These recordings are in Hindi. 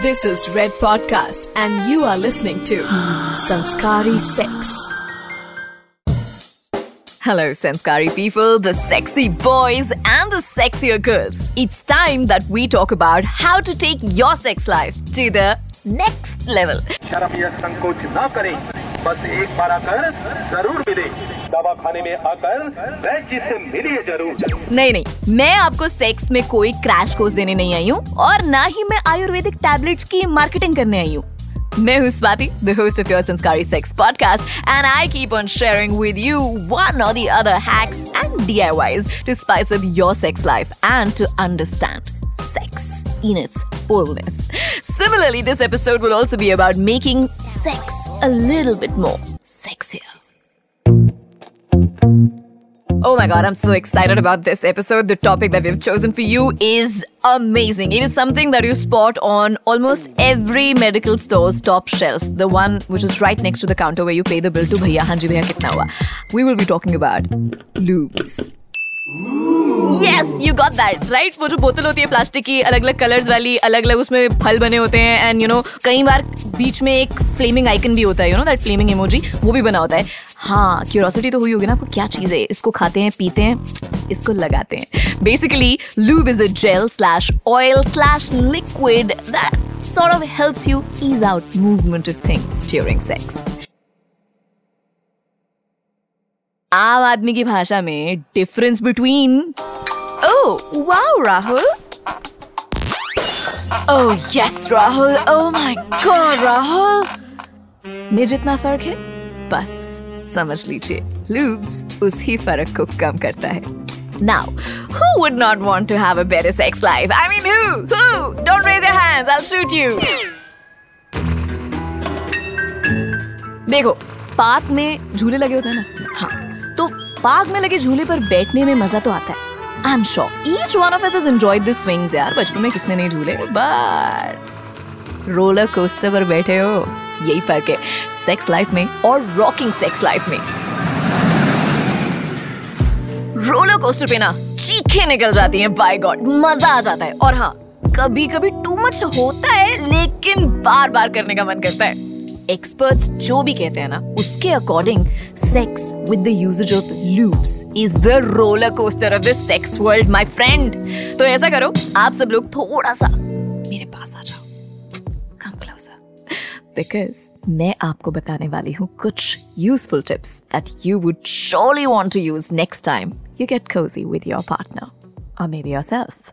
This is Red Podcast, and you are listening to Sanskari Sex. Hello, Sanskari people, the sexy boys and the sexier girls. It's time that we talk about how to take your sex life to the next level. बस एक बार आकर ज़रूर मिले। दवा खाने में आकर वैद्य से मिलिए ज़रूर। नहीं नहीं मैं आपको सेक्स में कोई क्रैश कोर्स देने नहीं आई हूँ और ना ही मैं आयुर्वेदिक टैबलेट्स की मार्केटिंग करने आई हूँ। मैं हूँ Swati the host of your Sanskari sex podcast and I keep on sharing with you one और the other hacks and DIYs to spice up your sex life and to understand sex in its fullness. Similarly, this episode will also be about making sex a little bit more sexier. Oh my god, I'm so excited about this episode. The topic that we've chosen for you is amazing. It is something that you spot on almost every medical store's top shelf. The one which is right next to the counter where you pay the bill to bhaiya, hanji bhaiya kitna. We will be talking about loops. Yes you got that right वो जो बोतल होती है प्लास्टिक की अलग अलग कलर्स वाली अलग अलग उसमें फल बने होते हैं एंड यू नो कई बार बीच में एक फ्लेमिंग आइकन भी होता है you know that flaming emoji वो भी बना होता है। हाँ क्यूरोसिटी तो हुई होगी ना आपको क्या चीज़ है? इसको खाते हैं, पीते हैं, इसको लगाते हैं। Basically lube is a gel slash oil slash liquid that sort of helps you ease out movement of things during sex आम आदमी की भाषा में difference between oh wow Rahul oh yes Rahul oh my God Rahul में जितना फ़र्क है बस समझ लीजिए लूब्स उसी फ़र्क को कम करता है Now, who would not want to have a better sex life? I mean, who? Who? Don't raise your hands, I'll shoot you. देखो पार्क में झूले लगे होते हैं ना हाँ पार्क में लगे झूले पर बैठने में मज़ा तो आता है। I am sure each one of us has enjoyed this swings यार। बचपन में किसने नहीं झूले? बट रोलर कोस्टर पर बैठे हो, यही फ़र्क है। सेक्स लाइफ में और रॉकिंग सेक्स लाइफ में। रोलर कोस्टर पे ना चीखें निकल जाती हैं बाय गॉड मज़ा आ जाता है। और हाँ कभी कभी टू मच होता है, लेकिन बार बार करने का मन करता है। एक्सपर्ट्स जो भी कहते हैं ना उसके according sex with the usages of loops is the roller coaster of the sex world my friend तो ऐसा करो आप सब लोग थोड़ा सा मेरे पास आ जाओ कम क्लोजर बिकॉज़ मैं आपको बताने वाली हूँ कुछ useful tips that you would surely want to use next time you get cozy with your partner or maybe yourself.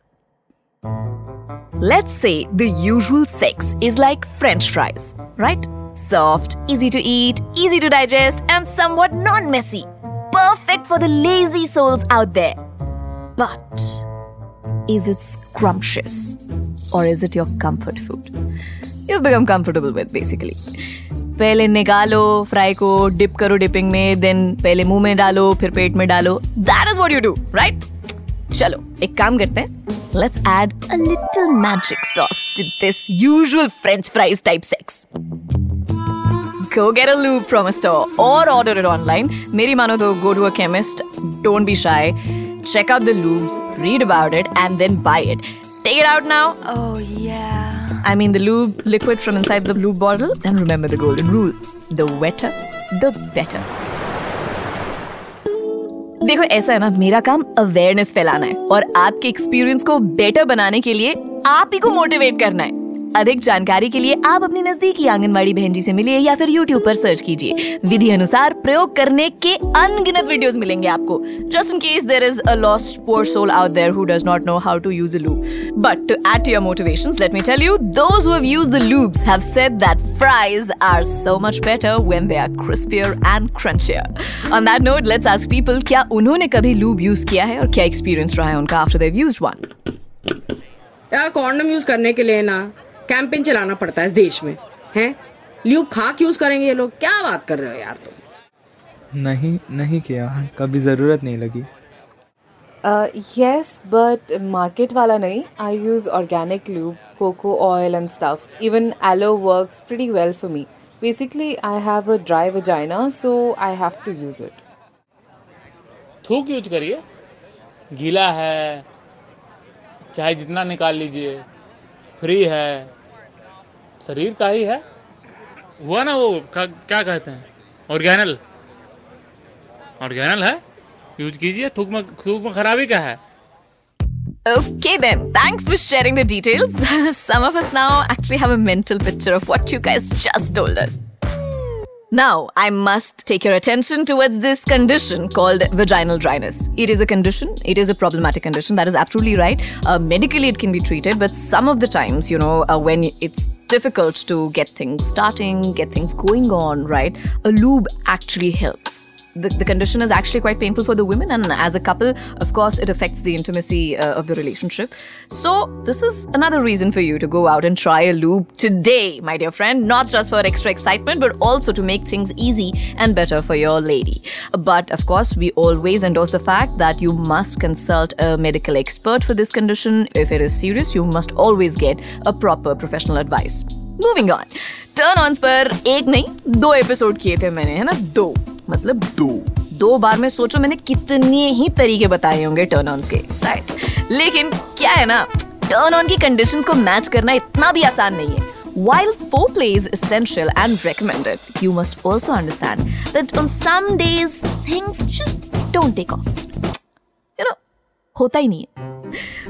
Let's say the usual sex is like French fries, right? Soft, easy to eat, easy to digest, and somewhat non messy. Perfect for the lazy souls out there. But is it scrumptious? Or is it your comfort food? You've become comfortable with basically. पहले निकालो फ्राई को डिप करो डिपिंग में देन पहले मुंह में डालो फिर पेट में डालो that is what you do right चलो एक काम करते हैं let's add a little magic sauce to this usual French fries type sex Go get a lube from a store or order it online. मेरी मानो तो go to a chemist. Don't be shy. Check out the lubes, read about it, and then buy it. Take it out now. Oh, yeah. I mean the lube liquid from inside the lube bottle. And remember the golden rule: the wetter, the better. देखो ऐसा है ना मेरा काम अवेयरनेस फैलाना है और आपके एक्सपीरियंस को बेटर बनाने के लिए आप ही को मोटिवेट करना है अधिक जानकारी के लिए आप अपनी नजदीकी आंगनबाड़ी बहन जी से मिलिए या फिर यूट्यूब पर सर्च कीजिए। विधि अनुसार प्रयोग करने के अनगिनत वीडियोस मिलेंगे आपको। Just in case there is a lost poor soul out there who does not know how to use a lube but to add to your motivations let me tell you those who have used the lubes have said that fries are so much better when they are crispier and crunchier on that note let's ask people क्या उन्होंने कभी लूब यूज़ किया है और क्या एक्सपीरियंस रहा है उनका आफ्टर देव यूज्ड वन यार कॉन्डम यूज़ करने के लिए ना कैंपेन चलाना पड़ता है इस देश में है? ल्यूब खाक यूज़ करेंगे ये लोग? क्या बात कर रहे हो यार तुम? नहीं नहीं किया कभी ज़रूरत नहीं लगी। यस बट मार्केट वाला नहीं। I use organic lube coco oil and stuff even aloe work pretty well for me basically I have a dry vagina so I have to use it थूक यूज़ करिए। गीला है चाहे जितना निकाल लीजिए। फ्री है। शरीर का ही है हुआ ना वो का, क्या कहते हैं ऑर्गेनल ऑर्गेनल है यूज़ कीजिए थूक में थूक में खराबी क्या है Okay, then. Thanks for sharing the details. Some of us now actually have a mental picture of what you guys just told us. Now, I must take your attention towards this condition called vaginal dryness. It is a condition, it is a problematic condition, that is absolutely right. Uh, medically, it can be treated, but some of the times, you know, uh, when it's difficult to get things starting, get things going on, right, a lube actually helps the, the condition is actually quite painful for the women. And as a couple, of course, it affects the intimacy uh, of the relationship. So, this is another reason for you to go out and try a lube today, my dear friend. Not just for extra excitement, but also to make things easy and better for your lady. But of course, we always endorse the fact that you must consult a medical expert for this condition. If it is serious, you must always get a proper professional advice. Moving on. Turn on पर एक नहीं दो एपिसोड किए थे मैंने है ना दो मतलब दो दो बार में सोचो मैंने कितने ही तरीके बताए होंगे टर्न ऑन के राइट लेकिन क्या है ना टर्न ऑन की कंडीशंस को मैच करना इतना भी आसान नहीं है While foreplay is essential and recommended, you must also understand that on some days things just don't take off. You know, होता ही नहीं है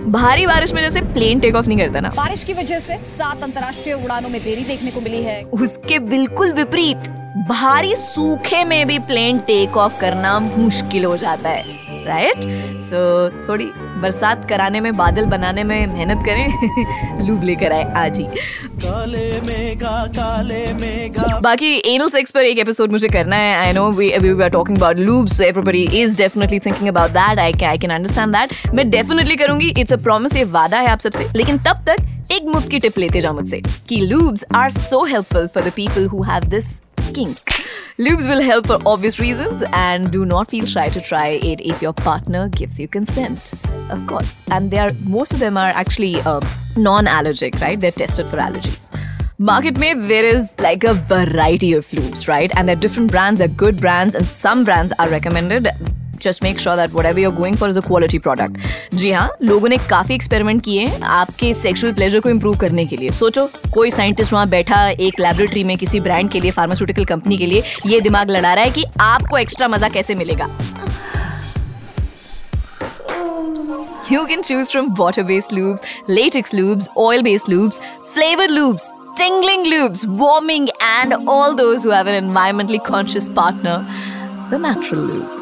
भारी बारिश में जैसे प्लेन टेक ऑफ़ नहीं करता ना। बारिश की वजह से सात अंतर्राष्ट्रीय उड़ानों में देरी देखने को मिली है। उसके बिल्कुल विपरीत भारी सूखे में भी प्लेन टेक ऑफ़ करना मुश्किल हो जाता है। राइट सो so, थोड़ी बरसात कराने में बादल बनाने में मेहनत करें लूब लेकर आए आज ही। काले काले बाकी एनल सेक्स पर एक एपिसोड मुझे करना है I know we we are talking about lubes so everybody is definitely thinking about that I I can understand that मैं डेफिनेटली करूँगी इट्स अ प्रॉमिस ये वादा है आप सबसे। लेकिन तब तक एक मुफ़्त की टिप लेते जाओ मुझसे कि lubes are so helpful for the people who have this kink. Lubes will help for obvious reasons and do not feel shy to try it if your partner gives you consent. Of course. And they are most of them are actually uh, non-allergic, right? They're tested for allergies. Market में there is like a variety of lubes, right? And there are different brands, they're good brands, and some brands are recommended just make sure that whatever you're going for is a quality product जी हाँ लोगों ने काफ़ी एक्सपेरिमेंट किए हैं आपके सेक्सुअल प्लेजर को इम्प्रूव करने के लिए सोचो कोई साइंटिस्ट वहाँ बैठा एक लेबोरेटरी में किसी ब्रांड के लिए फार्मास्यूटिकल कंपनी के लिए ये दिमाग लड़ा रहा है कि आपको एक्स्ट्रा मज़ा कैसे मिलेगा You can choose from water based lubes, latex lubes, oil based lubes, flavored lubes, tingling lubes, warming, and all those who have an environmentally conscious partner, the natural lube.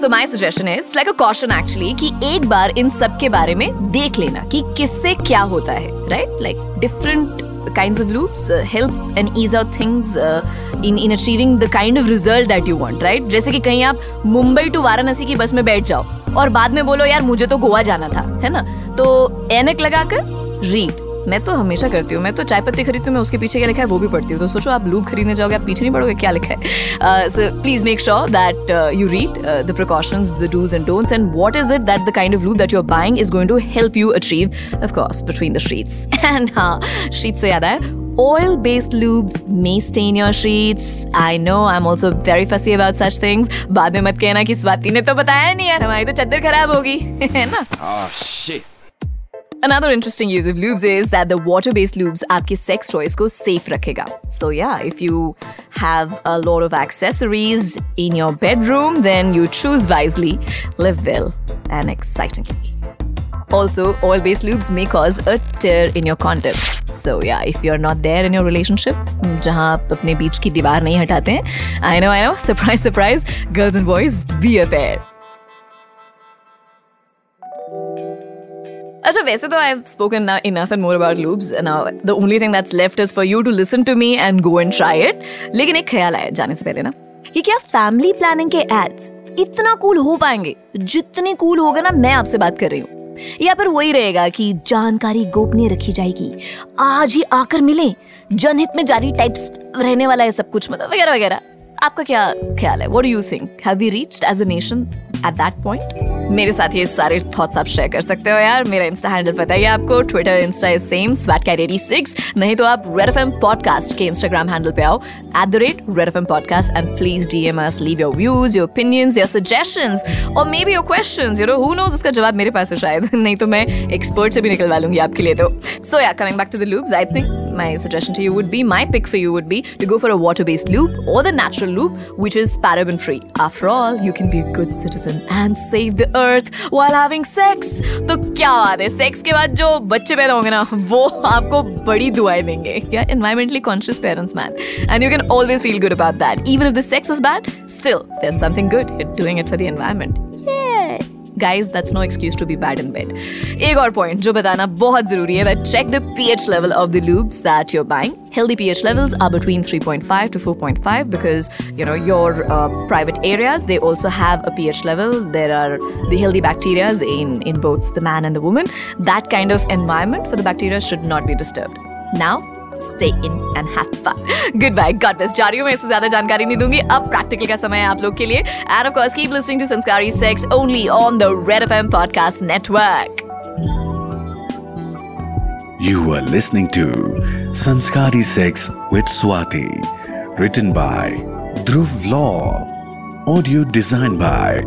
So my suggestion is like a caution actually कि एक बार इन सब के बारे में देख लेना कि किससे क्या होता है right like different kinds of loops uh, help and ease out things uh, in in achieving the kind of result that you want right? जैसे कि कहीं आप मुंबई टू वाराणसी की बस में बैठ जाओ और बाद में बोलो यार मुझे तो गोवा जाना था है ना? तो एनक लगाकर रीड मैं तो हमेशा करती हूँ मैं तो चाय पत्ती खरीदती हूँ मैं उसके पीछे क्या लिखा है वो भी पढ़ती हूँ तो सोचो आप लूप खरीदने जाओगे आप पीछे नहीं पढ़ोगे क्या लिखा है so please make sure that you read the precautions the dos and don'ts and what is it that the kind of loop that you are buying is going to help you achieve of course between the sheets and हाँ शीट से याद है oil based lubes may stain your sheets. I know I'm also very fussy about such things. बाद में मत कहना कि स्वाति ने तो बताया नहीं यार हमारी तो चद्दर खराब होगी है ना oh, shit. Another interesting use of lubes is that the water-based lubes आपके sex toys को safe रखेगा. So yeah, if you have a lot of accessories in your bedroom, then you choose wisely, live well and excitingly. Also, oil-based lubes may cause a tear in your condom. So yeah, if you're not there in your relationship, जहाँ आप अपने बीच की दीवार नहीं हटाते हैं, I know, I know, surprise, surprise, girls and boys, be aware. अच्छा वैसे तो I have spoken enough and more about loops now the only thing that's left is for you to listen to me and go and try it लेकिन एक ख्याल आया जाने से पहले ना, कि क्या फैमिली प्लानिंग के एड्स इतना कूल हो पाएँगे? जितने कूल होगा ना, मैं आपसे बात कर रही हूँ। या फिर वही रहेगा कि जानकारी गोपनीय रखी जाएगी। आज ही आकर मिले। जनहित में जारी टाइप्स रहने वाला है सब कुछ मतलब वगैरह वगैरह। आपका क्या ख्याल है? What do you think have we reached as a nation at that point मेरे साथ ये सारे थॉट्स आप शेयर कर सकते हो यार। मेरा इंस्टा हैंडल पता है आपको Twitter Insta is same स्वैट cat six नहीं तो आप रेड एफ़ एम पॉडकास्ट के इंस्टाग्राम हैंडल पे आओ at the rate red F M podcast and please D M S leave your views your opinions your suggestion or maybe your question you know who nose इसका जवाब मेरे पास है शायद। नहीं तो मैं एक्सपर्ट से भी निकलवा लूँगी आपके लिए तो। सो या coming back to the loops I think my suggestion to you would be my pick for you would be to go for a water based loop or the natural loop, which is paraben free. After all, you can be a good citizen and save the earth while having sex. तो क्या बात है सेक्स के बाद जो बच्चे पैदा होंगे ना वो आपको बड़ी दुआएं देंगे या environmentally conscious parents man and you can always feel good about that even if the sex is bad still there's something good you're doing it for the environment yeah guys that's no excuse to be bad in bed एक और point जो बताना बहुत जरूरी है that check the pH level of the lubes that you're buying healthy pH levels are between 3.5 to 4.5 because you know your uh, private areas they also have a pH level there are the healthy bacteria in in both the man and the woman that kind of environment for the bacteria should not be disturbed now stay in and have fun. Goodbye. God bless. जा रही हूँ मैं इससे ज्यादा जानकारी नहीं दूंगी अब प्रैक्टिकल का समय है आप लोग के लिए and of course keep listening to Sanskari sex only on the Red FM podcast network You were listening to Sanskari Sex with Swati, written by Dhruv Law, audio designed by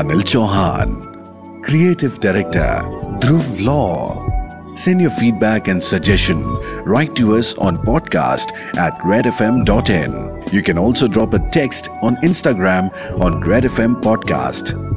Anil Chauhan, creative director Dhruv Law. Send your feedback and suggestion right to us on podcast at redfm.in. You can also drop a text on Instagram on redfm podcast.